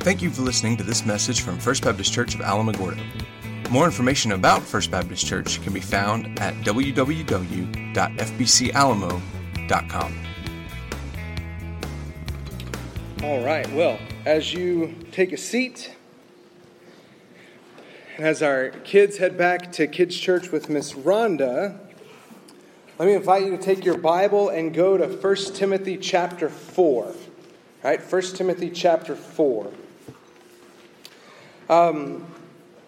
Thank you for listening to this message from First Baptist Church of Alamogordo. More information about First Baptist Church can be found at www.fbcalamo.com. All right, well, as you take a seat, as our kids head back to Kids Church with Miss Rhonda, let me invite you to take your Bible and go to 1 Timothy chapter 4. All right, 1 Timothy chapter 4. Um,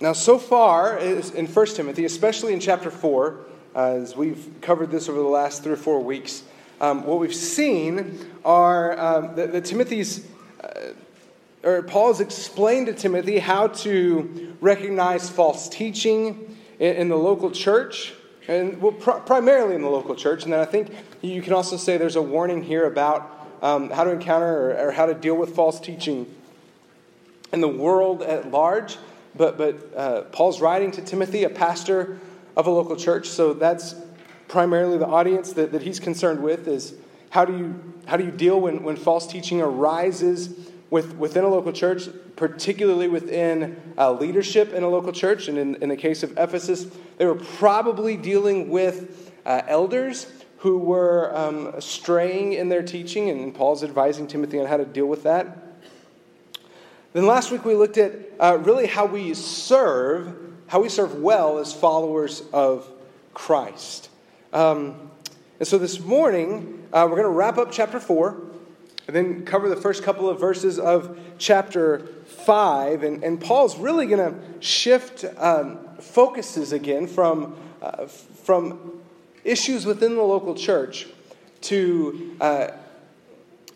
now, so far in 1 Timothy, especially in chapter 4, uh, as we've covered this over the last three or four weeks, um, what we've seen are um, that, that, Timothy's, uh, or Paul's explained to Timothy how to recognize false teaching in, in the local church, and well, pr- primarily in the local church. And then I think you can also say there's a warning here about um, how to encounter or, or how to deal with false teaching in the world at large. But, but uh, Paul's writing to Timothy, a pastor of a local church, so that's primarily the audience that, that he's concerned with is how do you, how do you deal when, when false teaching arises with, within a local church, particularly within uh, leadership in a local church. And in, in the case of Ephesus, they were probably dealing with uh, elders who were um, straying in their teaching, and Paul's advising Timothy on how to deal with that. Then last week we looked at uh, really how we serve, how we serve well as followers of Christ. Um, and so this morning uh, we're going to wrap up chapter 4 and then cover the first couple of verses of chapter 5. And, and Paul's really going to shift um, focuses again from, uh, from issues within the local church to uh,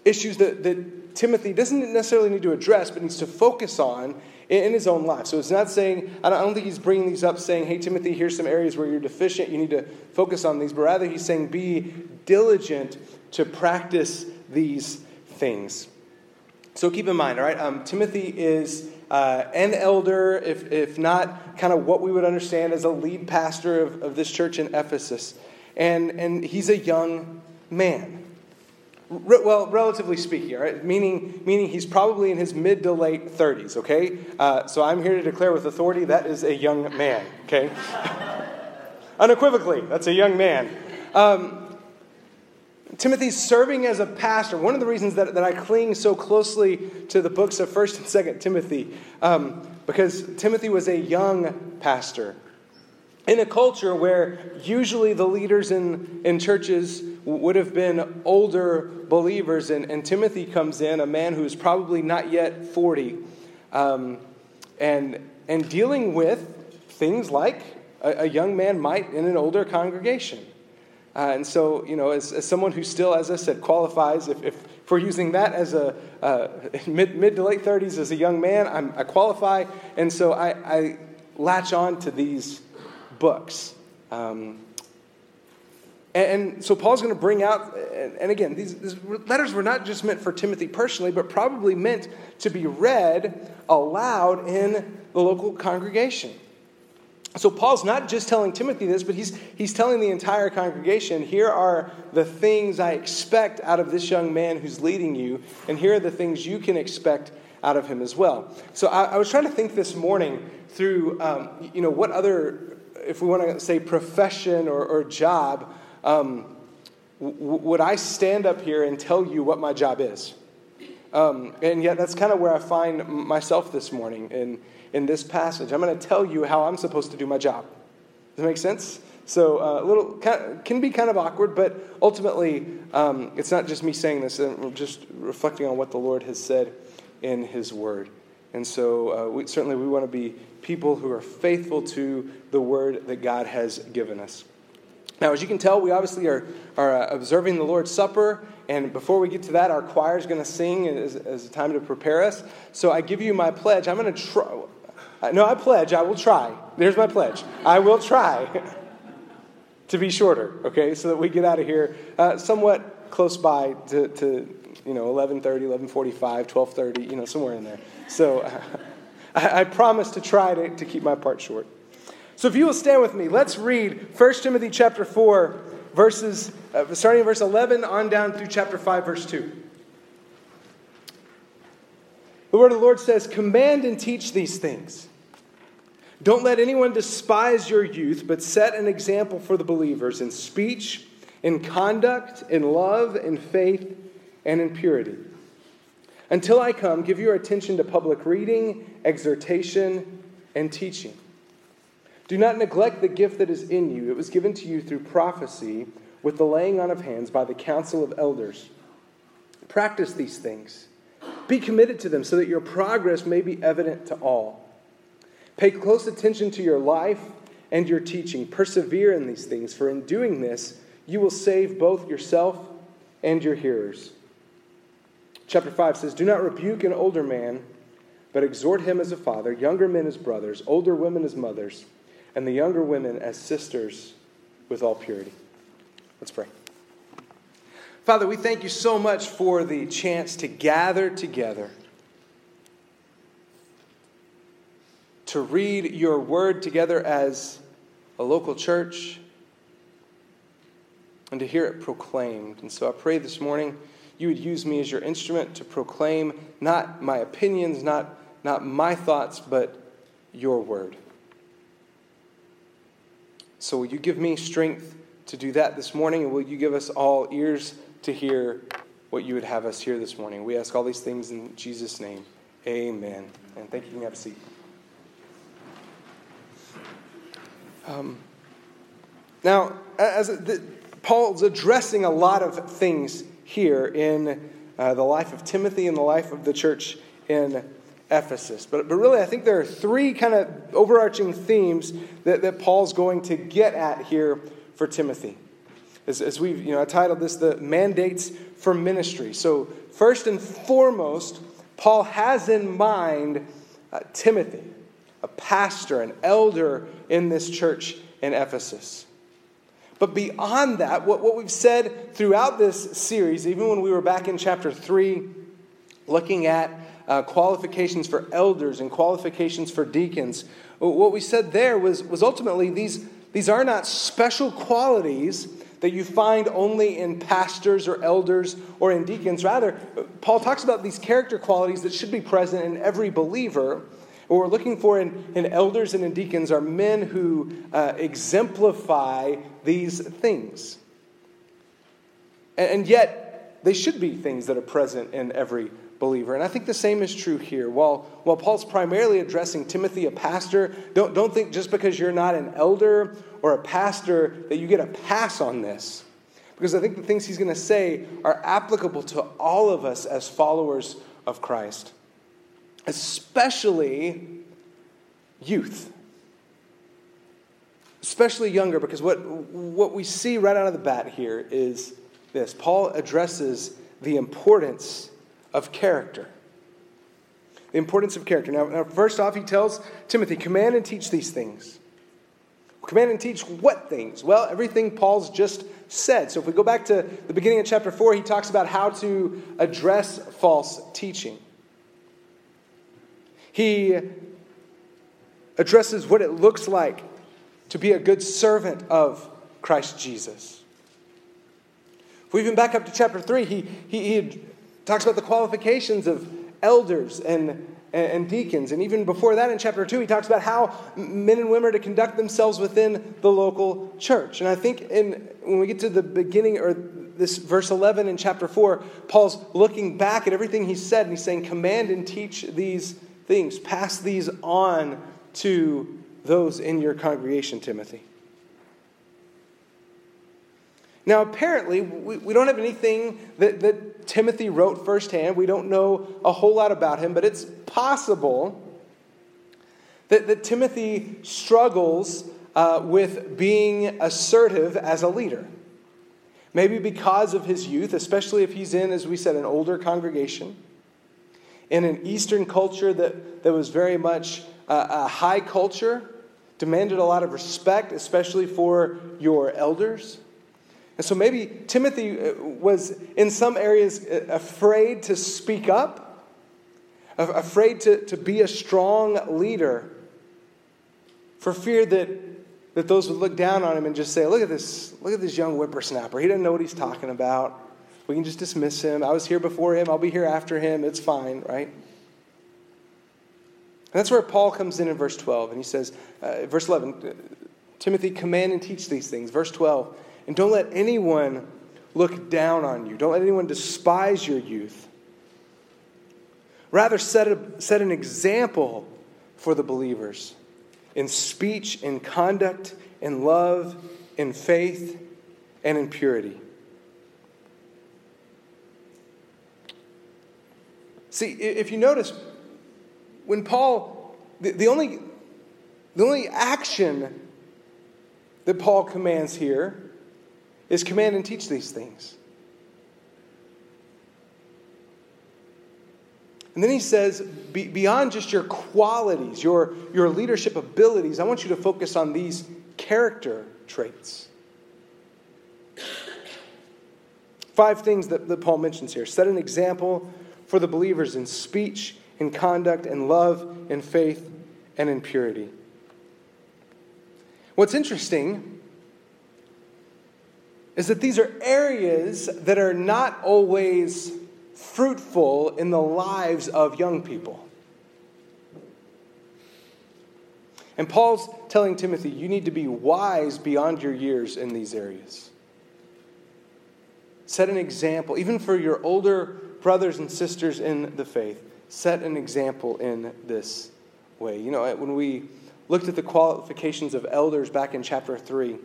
issues that, that Timothy doesn't necessarily need to address, but needs to focus on in his own life. So it's not saying, I don't think he's bringing these up saying, hey, Timothy, here's some areas where you're deficient, you need to focus on these, but rather he's saying, be diligent to practice these things. So keep in mind, all right, um, Timothy is uh, an elder, if, if not kind of what we would understand as a lead pastor of, of this church in Ephesus. And, and he's a young man. Re- well, relatively speaking, right? Meaning, meaning he's probably in his mid to late 30s, okay? Uh, so I'm here to declare with authority that is a young man, okay? Unequivocally, that's a young man. Um, Timothy's serving as a pastor. One of the reasons that, that I cling so closely to the books of 1st and 2nd Timothy, um, because Timothy was a young pastor in a culture where usually the leaders in, in churches would have been older believers, and, and Timothy comes in, a man who's probably not yet 40, um, and, and dealing with things like a, a, young man might in an older congregation. Uh, and so, you know, as, as someone who still, as I said, qualifies, if, if, if we're using that as a uh, mid, mid to late 30s as a young man, I'm, i qualify. And so I, I latch on to these books. Um, and, so Paul's going to bring out, and, and again, these, these, letters were not just meant for Timothy personally, but probably meant to be read aloud in the local congregation. So Paul's not just telling Timothy this, but he's, he's telling the entire congregation here are the things I expect out of this young man who's leading you, and here are the things you can expect out of him as well. So I, I was trying to think this morning through, um, you know, what other if we want to say profession or, or job, um, w- would I stand up here and tell you what my job is? Um, and yet, that's kind of where I find myself this morning in, in this passage. I'm going to tell you how I'm supposed to do my job. Does that make sense? So, uh, a little can be kind of awkward, but ultimately, um, it's not just me saying this, I'm just reflecting on what the Lord has said in His Word. And so, uh, we, certainly, we want to be people who are faithful to the word that God has given us. Now, as you can tell, we obviously are, are uh, observing the Lord's Supper, and before we get to that, our choir is going to sing as, as a time to prepare us. So I give you my pledge. I'm going to try. Uh, no, I pledge. I will try. There's my pledge. I will try to be shorter, okay, so that we get out of here uh, somewhat close by to, to you know, 11.30, 11.45, 12.30, you know, somewhere in there. So... Uh, I, I promise to try to, to keep my part short. So if you will stand with me, let's read 1 Timothy chapter 4, verses, uh, starting in verse 11 on down through chapter 5, verse 2. The word of the Lord says, Command and teach these things. Don't let anyone despise your youth, but set an example for the believers in speech, in conduct, in love, in faith, and in purity. Until I come, give your attention to public reading, exhortation, and teaching. Do not neglect the gift that is in you. It was given to you through prophecy with the laying on of hands by the council of elders. Practice these things. Be committed to them so that your progress may be evident to all. Pay close attention to your life and your teaching. Persevere in these things, for in doing this, you will save both yourself and your hearers. Chapter 5 says, Do not rebuke an older man, but exhort him as a father, younger men as brothers, older women as mothers, and the younger women as sisters with all purity. Let's pray. Father, we thank you so much for the chance to gather together, to read your word together as a local church, and to hear it proclaimed. And so I pray this morning you would use me as your instrument to proclaim not my opinions, not, not my thoughts, but your word. So, will you give me strength to do that this morning? And will you give us all ears to hear what you would have us hear this morning? We ask all these things in Jesus' name. Amen. And thank you. You can have a seat. Um, now, as the, Paul's addressing a lot of things here in uh, the life of Timothy and the life of the church in Ephesus. But, but really, I think there are three kind of overarching themes that, that Paul's going to get at here for Timothy. As, as we've, you know, I titled this the mandates for ministry. So, first and foremost, Paul has in mind uh, Timothy, a pastor, an elder in this church in Ephesus. But beyond that, what, what we've said throughout this series, even when we were back in chapter 3, looking at uh, qualifications for elders and qualifications for deacons, what we said there was, was ultimately these, these are not special qualities that you find only in pastors or elders or in deacons. Rather, Paul talks about these character qualities that should be present in every believer what we're looking for in, in elders and in deacons are men who uh, exemplify these things. And, and yet, they should be things that are present in every believer. And I think the same is true here. While, while Paul's primarily addressing Timothy, a pastor, don't, don't think just because you're not an elder or a pastor that you get a pass on this. Because I think the things he's going to say are applicable to all of us as followers of Christ especially youth. Especially younger, because what, what we see right out of the bat here is this Paul addresses the importance of character. The importance of character. Now, now, first off, he tells Timothy, command and teach these things. Command and teach what things? Well, everything Paul's just said. So if we go back to the beginning of chapter 4, he talks about how to address false teaching. He addresses what it looks like to be a good servant of Christ Jesus. If we even back up to chapter 3, he, he, he talks about the qualifications of elders and, and deacons. And even before that, in chapter 2, he talks about how men and women are to conduct themselves within the local church. And I think in, when we get to the beginning, or this verse 11 in chapter 4, Paul's looking back at everything he said, and he's saying, Command and teach these things. Pass these on to those in your congregation, Timothy. Now, apparently, we, we don't have anything that, that Timothy wrote firsthand. We don't know a whole lot about him, but it's possible that, that Timothy struggles uh, with being assertive as a leader. Maybe because of his youth, especially if he's in, as we said, an older congregation in an Eastern culture that, that was very much a, a high culture, demanded a lot of respect, especially for your elders. And so maybe Timothy uh, was in some areas uh, afraid to speak up, afraid to, to be a strong leader, for fear that, that those would look down on him and just say, Look at this, look at this young whippersnapper. He doesn't know what he's talking about. We can just dismiss him. I was here before him. I'll be here after him. It's fine, right? And that's where Paul comes in in verse 12, and he says, uh, verse 11, Timothy, command and teach these things. Verse 12, and don't let anyone look down on you. Don't let anyone despise your youth. Rather, set, a, set an example for the believers in speech, in conduct, in love, in faith, and in purity. See, if you notice, when Paul, the, the, only, the only action that Paul commands here is command and teach these things. And then he says, beyond just your qualities, your, your leadership abilities, I want you to focus on these character traits. Five things that, that Paul mentions here set an example for the believers in speech, in conduct, in love, in faith, and in purity. What's interesting is that these are areas that are not always fruitful in the lives of young people. And Paul's telling Timothy, you need to be wise beyond your years in these areas. Set an example, even for your older brothers and sisters in the faith. Set an example in this way. You know, when we looked at the qualifications of elders back in chapter 3,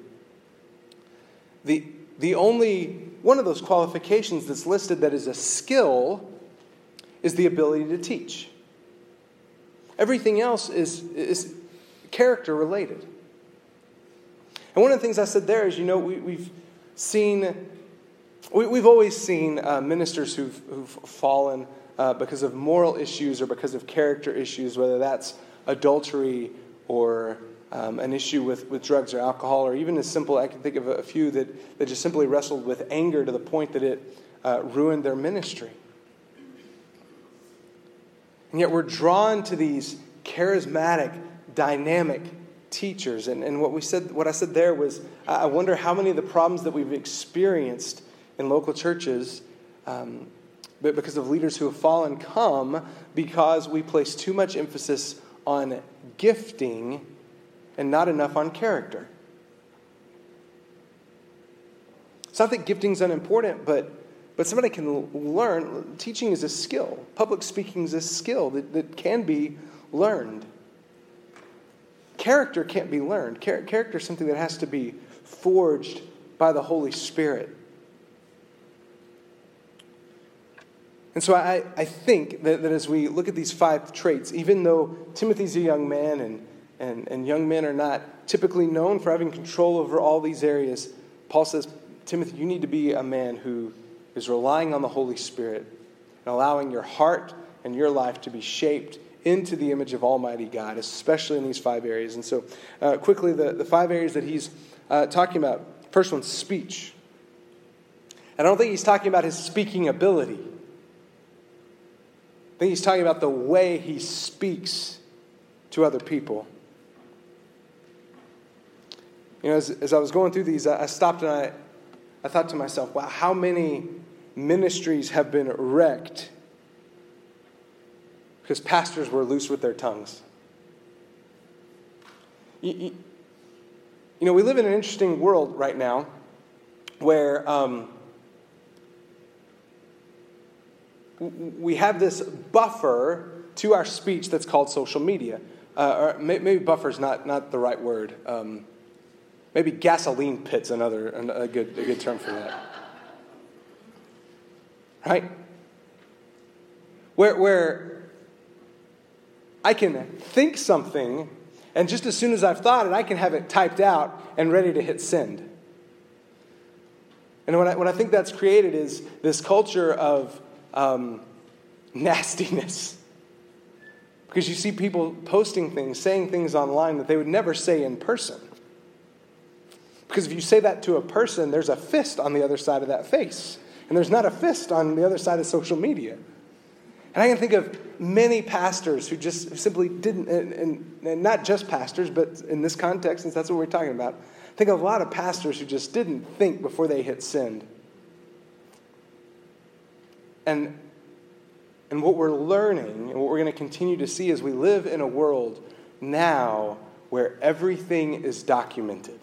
the, the only one of those qualifications that's listed that is a skill is the ability to teach. Everything else is, is character related. And one of the things I said there is, you know, we, we've seen, we, have always seen uh, ministers who've, who've fallen uh, because of moral issues or because of character issues, whether that's adultery or um, an issue with, with drugs or alcohol, or even as simple, I can think of a few that, that just simply wrestled with anger to the point that it uh, ruined their ministry. And yet we're drawn to these charismatic, dynamic teachers. And, and what, we said, what I said there was I wonder how many of the problems that we've experienced in local churches um, but because of leaders who have fallen come because we place too much emphasis on gifting and not enough on character. It's not that gifting's unimportant, but, but somebody can learn. Teaching is a skill, public speaking is a skill that, that can be learned. Character can't be learned. Char- character is something that has to be forged by the Holy Spirit. And so I, I think that, that as we look at these five traits, even though Timothy's a young man and and, and young men are not typically known for having control over all these areas, Paul says, Timothy, you need to be a man who is relying on the Holy Spirit and allowing your heart and your life to be shaped into the image of Almighty God, especially in these five areas. And so, uh, quickly, the, the five areas that he's uh, talking about first one, speech. And I don't think he's talking about his speaking ability. I think he's talking about the way he speaks to other people. You know, as, as I was going through these, I, I stopped and I, I thought to myself, wow, how many ministries have been wrecked because pastors were loose with their tongues? You, you, you know, we live in an interesting world right now where um, we have this buffer to our speech that's called social media. Uh, or maybe buffer is not, not the right word. Um, Maybe gasoline pit's another a good, a good term for that. Right? Where, where I can think something, and just as soon as I've thought it, I can have it typed out and ready to hit send. And what I, what I think that's created is this culture of um, nastiness. Because you see people posting things, saying things online that they would never say in person. Because if you say that to a person, there's a fist on the other side of that face. And there's not a fist on the other side of social media. And I can think of many pastors who just simply didn't, and, and, not just pastors, but in this context, since that's what we're talking about, think of a lot of pastors who just didn't think before they hit send. And And what we're learning and what we're going to continue to see is we live in a world now where everything is documented.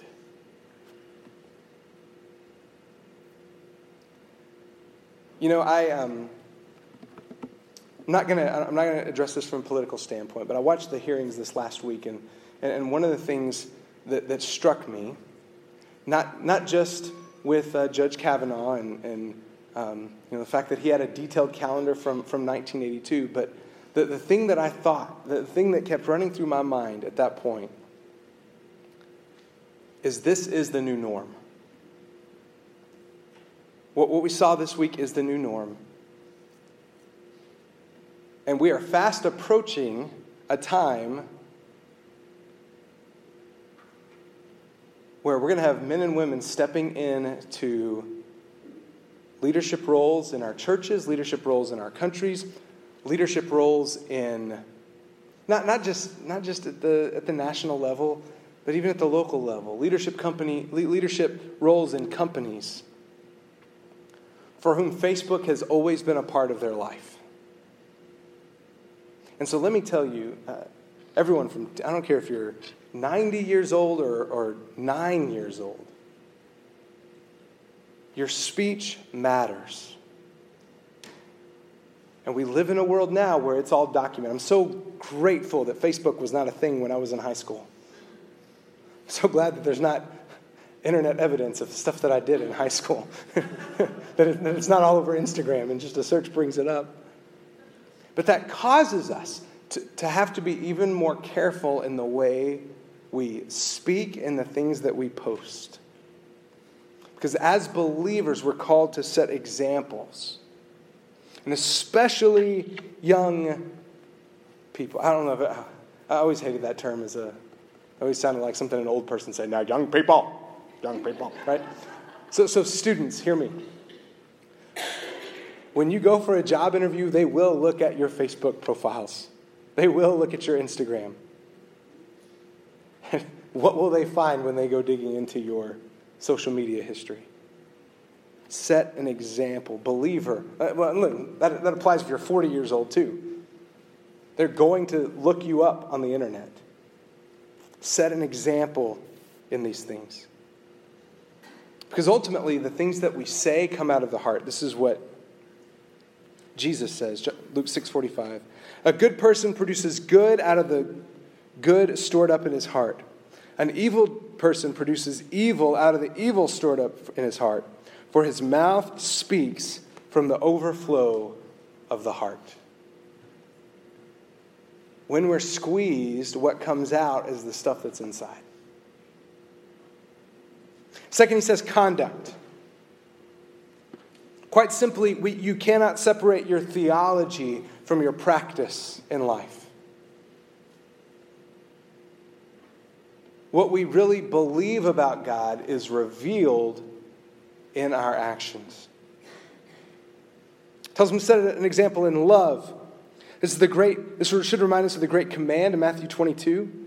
You know, I, um, I'm not going to I'm not going to address this from a political standpoint, but I watched the hearings this last week, and, and one of the things that, that struck me, not, not just with uh, Judge Kavanaugh and, and um, you know, the fact that he had a detailed calendar from, from 1982, but the, the thing that I thought, the thing that kept running through my mind at that point, is this is the new norm. What, what we saw this week is the new norm. And we are fast approaching a time where we're going to have men and women stepping into leadership roles in our churches, leadership roles in our countries, leadership roles in not, not, just, not just at the, at the national level, but even at the local level. Leadership, company, leadership roles in companies for whom Facebook has always been a part of their life. And so let me tell you, uh, everyone from, I don't care if you're 90 years old or, or nine years old, your speech matters. And we live in a world now where it's all documented. I'm so grateful that Facebook was not a thing when I was in high school. I'm so glad that there's not internet evidence of stuff that I did in high school, that, it, that it's not all over Instagram and just a search brings it up. But that causes us to, to have to be even more careful in the way we speak and the things that we post. Because as believers, we're called to set examples. And especially young people. I don't know if it, I always hated that term as a, it always sounded like something an old person said. Now, young people, young people, right? So, so students, hear me. When you go for a job interview, they will look at your Facebook profiles, they will look at your Instagram. what will they find when they go digging into your social media history? Set an example. Believer. Uh, well, look, that, that applies if you're 40 years old, too. They're going to look you up on the internet. Set an example in these things. Because ultimately, the things that we say come out of the heart. This is what Jesus says, Luke 6:45. A good person produces good out of the good stored up in his heart. An evil person produces evil out of the evil stored up in his heart. For his mouth speaks from the overflow of the heart. When we're squeezed, what comes out is the stuff that's inside. Second, he says conduct. Quite simply, we, you cannot separate your theology from your practice in life. What we really believe about God is revealed in our actions. Tells him set an example in love. This is the great, this should remind us of the great command in Matthew 22.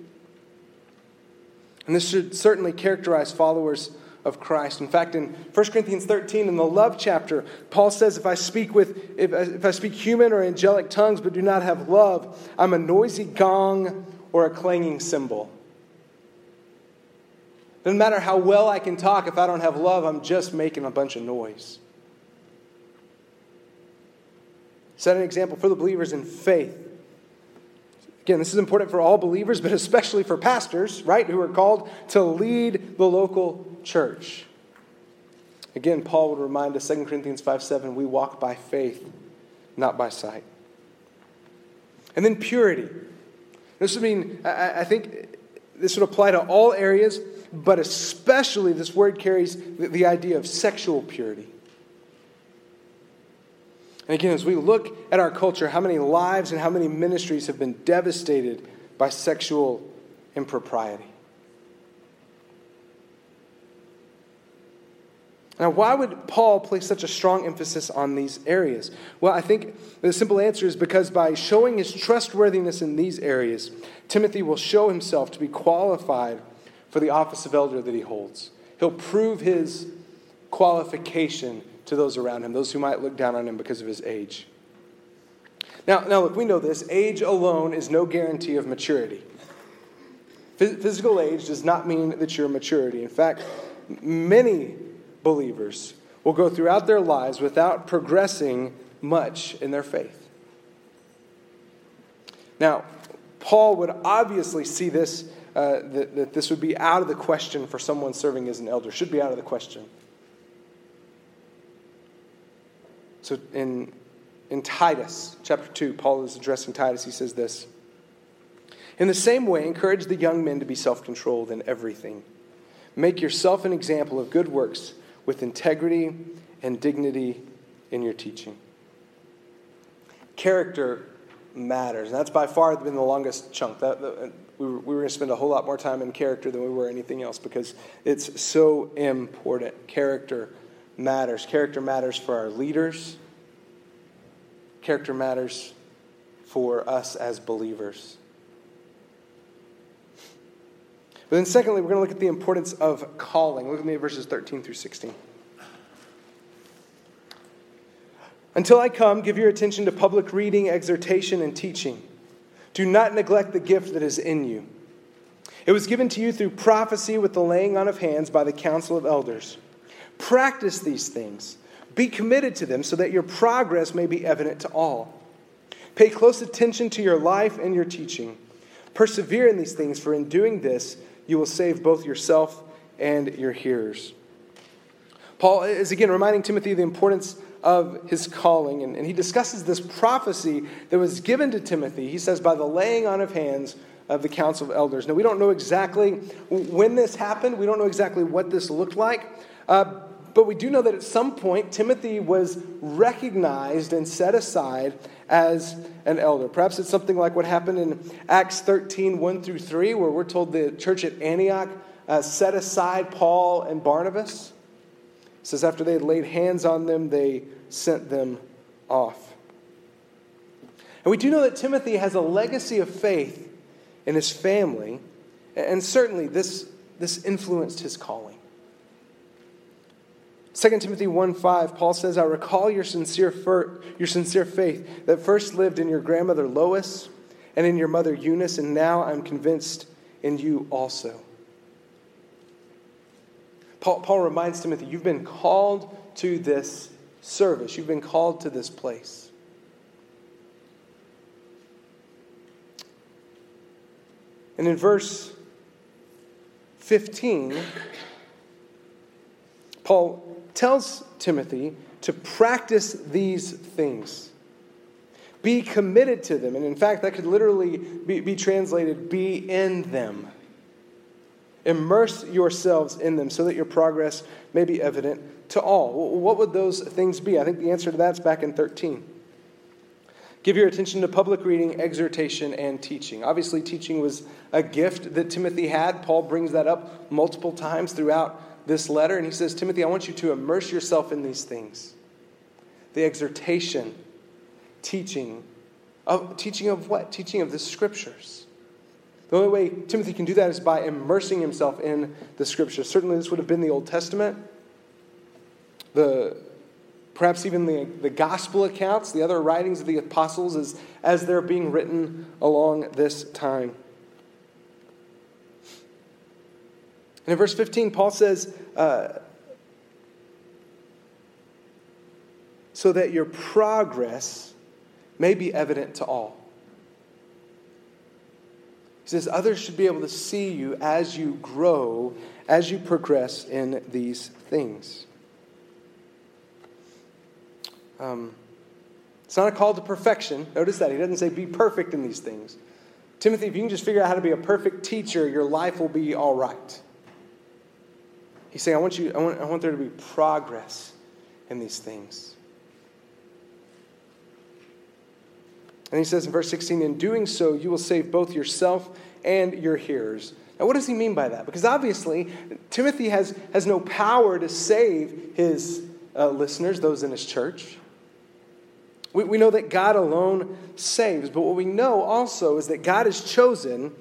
And this should certainly characterize followers of Christ. In fact, in 1 Corinthians 13, in the love chapter, Paul says, If I speak with if, if I speak human or angelic tongues but do not have love, I'm a noisy gong or a clanging cymbal. Doesn't matter how well I can talk, if I don't have love, I'm just making a bunch of noise. Set an example for the believers in faith. Again, this is important for all believers, but especially for pastors, right, who are called to lead the local church. Again, Paul would remind us, 2 Corinthians 5 7, we walk by faith, not by sight. And then purity. This would mean, I, think this would apply to all areas, but especially this word carries the idea of sexual purity. And again, as we look at our culture, how many lives and how many ministries have been devastated by sexual impropriety? Now, why would Paul place such a strong emphasis on these areas? Well, I think the simple answer is because by showing his trustworthiness in these areas, Timothy will show himself to be qualified for the office of elder that he holds. He'll prove his qualification to those around him, those who might look down on him because of his age. Now, now look, we know this. Age alone is no guarantee of maturity. Physical age does not mean that you're maturity. In fact, many believers will go throughout their lives without progressing much in their faith. Now, Paul would obviously see this, uh, that, that this would be out of the question for someone serving as an elder, should be out of the question. So in, in Titus chapter 2, Paul is addressing Titus. He says this In the same way, encourage the young men to be self controlled in everything. Make yourself an example of good works with integrity and dignity in your teaching. Character matters. And that's by far been the longest chunk. That, we were, we were going to spend a whole lot more time in character than we were anything else because it's so important. Character matters. Character matters for our leaders, character matters for us as believers. But then, secondly, we're going to look at the importance of calling. Look at me at verses 13 through 16. Until I come, give your attention to public reading, exhortation, and teaching. Do not neglect the gift that is in you. It was given to you through prophecy with the laying on of hands by the council of elders. Practice these things. Be committed to them so that your progress may be evident to all. Pay close attention to your life and your teaching. Persevere in these things, for in doing this, you will save both yourself and your hearers. Paul is again reminding Timothy of the importance of his calling. And, and he discusses this prophecy that was given to Timothy. He says, by the laying on of hands of the council of elders. Now, we don't know exactly when this happened, we don't know exactly what this looked like. Uh, but we do know that at some point, Timothy was recognized and set aside as an elder. Perhaps it's something like what happened in Acts 13 1 through 3, where we're told the church at Antioch uh, set aside Paul and Barnabas. It says, after they had laid hands on them, they sent them off. And we do know that Timothy has a legacy of faith in his family, and certainly this, this influenced his calling. 2 Timothy 1 5, Paul says, I recall your sincere, fir- your sincere faith that first lived in your grandmother Lois and in your mother Eunice, and now I'm convinced in you also. Paul, Paul reminds Timothy, you've been called to this service, you've been called to this place. And in verse 15, Paul tells Timothy to practice these things. Be committed to them. And in fact, that could literally be, be translated be in them. Immerse yourselves in them so that your progress may be evident to all. What would those things be? I think the answer to that's back in 13. Give your attention to public reading, exhortation, and teaching. Obviously, teaching was a gift that Timothy had. Paul brings that up multiple times throughout this letter, and he says, Timothy, I want you to immerse yourself in these things. The exhortation, teaching, of, teaching of what? Teaching of the scriptures. The only way Timothy can do that is by immersing himself in the scriptures. Certainly, this would have been the Old Testament, the perhaps even the, the gospel accounts, the other writings of the apostles as, as they're being written along this time. And in verse 15, Paul says, uh, so that your progress may be evident to all says others should be able to see you as you grow, as you progress in these things. Um, it's not a call to perfection. Notice that. He doesn't say be perfect in these things. Timothy, if you can just figure out how to be a perfect teacher, your life will be all right. He's saying, I want, you, I want, I want there to be progress in these things. And he says in verse 16, In doing so, you will save both yourself and your hearers. Now, what does he mean by that? Because obviously, Timothy has, has no power to save his uh, listeners, those in his church. We, we know that God alone saves, but what we know also is that God has chosen,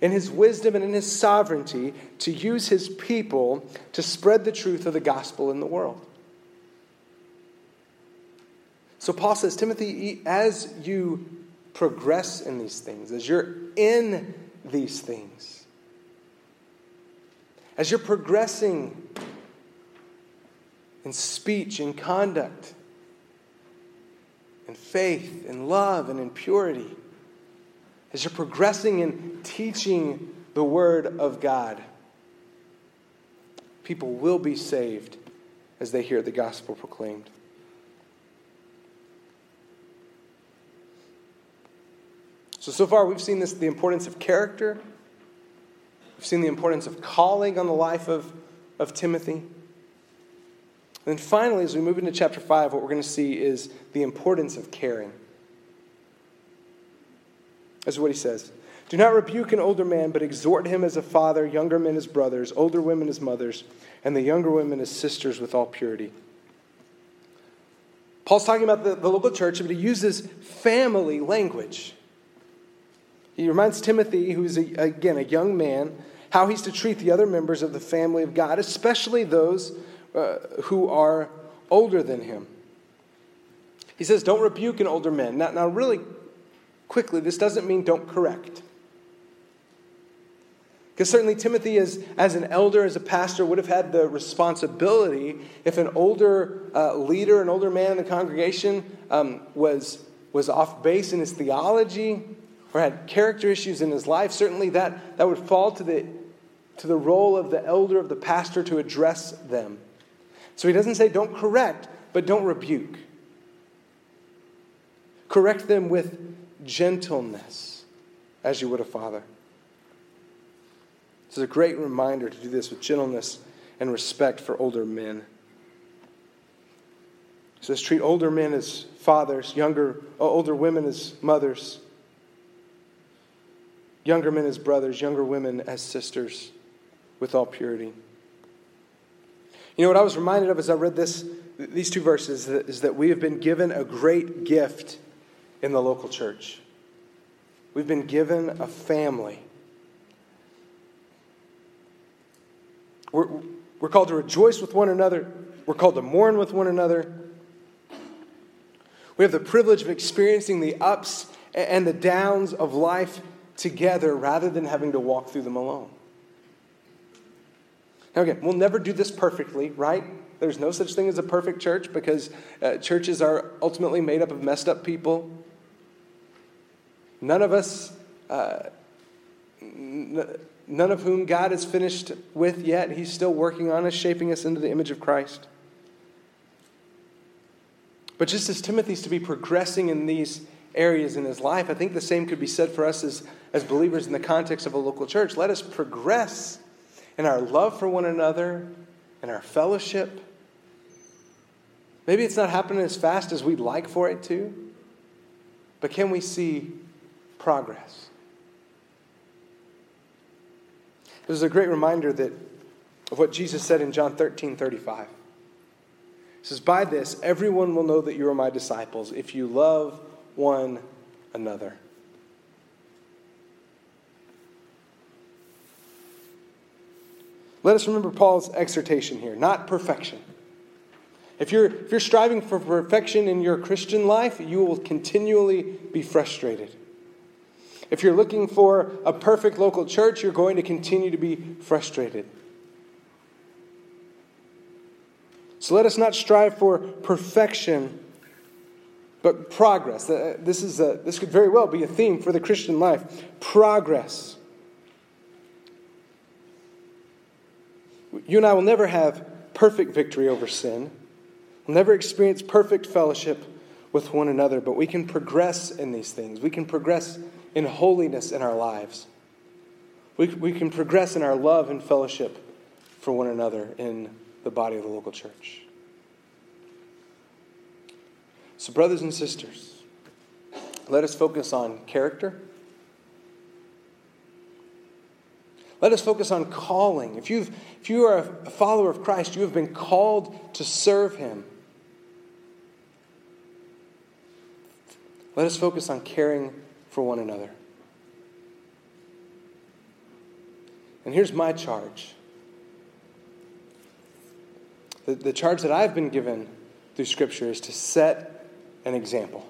in his wisdom and in his sovereignty, to use his people to spread the truth of the gospel in the world. So Paul says, Timothy, as you progress in these things, as you're in these things, as you're progressing in speech, in conduct, in faith, in love, and in purity, as you're progressing in teaching the Word of God, people will be saved as they hear the gospel proclaimed. So, so far we've seen this the importance of character. We've seen the importance of calling on the life of, of Timothy. And then finally, as we move into chapter 5, what we're going to see is the importance of caring. This is what he says. Do not rebuke an older man, but exhort him as a father, younger men as brothers, older women as mothers, and the younger women as sisters with all purity. Paul's talking about the, the local church, but he uses family language. He reminds Timothy, who's, a, again, a young man, how he's to treat the other members of the family of God, especially those uh, who are older than him. He says, Don't rebuke an older man. Now, now, really quickly, this doesn't mean don't correct. Because certainly Timothy, as, as an elder, as a pastor, would have had the responsibility if an older uh, leader, an older man in the congregation um, was, was off base in his theology or had character issues in his life, certainly that, that would fall to the, to the role of the elder, of the pastor, to address them. So he doesn't say don't correct, but don't rebuke. Correct them with gentleness, as you would a father. This is a great reminder to do this with gentleness and respect for older men. He says, treat older men as fathers, younger, uh, older women as mothers, younger men as brothers, younger women as sisters, with all purity. You know what I was reminded of as I read this, these two verses is that we have been given a great gift in the local church. We've been given a family. We're, we're called to rejoice with one another. We're called to mourn with one another. We have the privilege of experiencing the ups and the downs of life together rather than having to walk through them alone. Now, again, we'll never do this perfectly, right? There's no such thing as a perfect church because uh, churches are ultimately made up of messed up people. None of us, uh, n- none of whom God is finished with yet. He's still working on us, shaping us into the image of Christ. But just as Timothy's to be progressing in these areas in his life, I think the same could be said for us as, as believers in the context of a local church. Let us progress in our love for one another, in our fellowship. Maybe it's not happening as fast as we'd like for it to, but can we see progress? This is a great reminder that of what Jesus said in John 13 35. He says, By this, everyone will know that you are my disciples if you love one another. Let us remember Paul's exhortation here, not perfection. If you're, if you're striving for perfection in your Christian life, you will continually be frustrated. If you're looking for a perfect local church, you're going to continue to be frustrated. So let us not strive for perfection, but progress. Uh, this, is a, this could very well be a theme for the Christian life progress. You and I will never have perfect victory over sin. We'll never experience perfect fellowship with one another, but we can progress in these things. We can progress in holiness in our lives. We, we can progress in our love and fellowship for one another in the body of the local church. So, brothers and sisters, let us focus on character. Let us focus on calling. If, you've, if you are a follower of Christ, you have been called to serve Him. Let us focus on caring for one another. And here's my charge the, the charge that I've been given through Scripture is to set an example.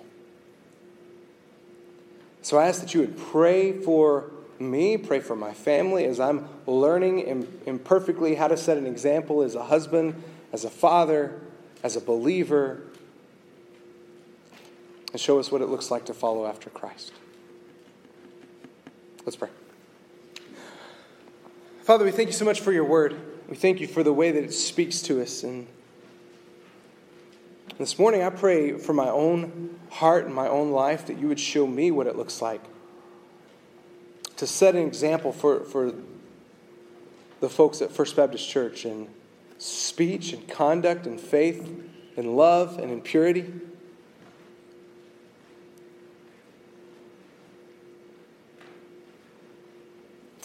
So I ask that you would pray for me, pray for my family as I'm learning imperfectly how to set an example as a husband, as a father, as a believer, and show us what it looks like to follow after Christ. Let's pray. Father, we thank you so much for your word. We thank you for the way that it speaks to us. And this morning, I pray for my own heart and my own life that you would show me what it looks like to set an example for, for the folks at First Baptist Church in speech and conduct and faith and love and in purity.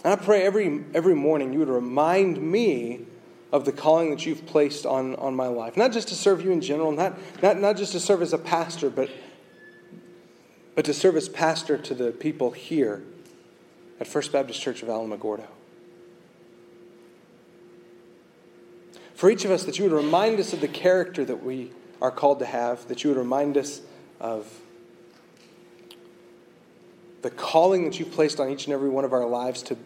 And I pray every, every morning you would remind me of the calling that you've placed on, on my life. Not just to serve you in general, not, not, not just to serve as a pastor, but, but to serve as pastor to the people here at First Baptist Church of Alamogordo. For each of us, that you would remind us of the character that we are called to have, that you would remind us of the calling that you've placed on each and every one of our lives to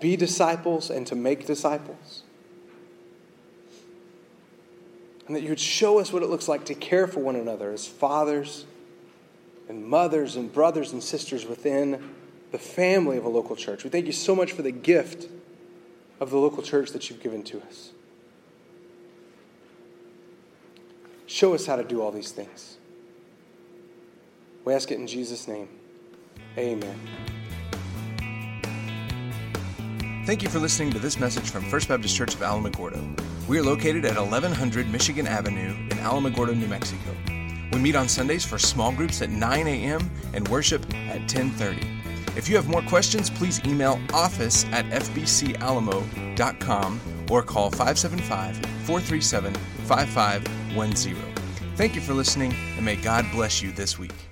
be disciples and to make disciples. And that you would show us what it looks like to care for one another as fathers and mothers and brothers and sisters within the family of a local church. We thank you so much for the gift of the local church that you've given to us. Show us how to do all these things. We ask it in Jesus' name. Amen. Thank you for listening to this message from First Baptist Church of Alamogordo. We are located at 1100 Michigan Avenue in Alamogordo, New Mexico. We meet on Sundays for small groups at 9 a.m. and worship at 10:30. If you have more questions, please email office at fbcalamo.com or call 575 437 5510. Thank you for listening, and may God bless you this week.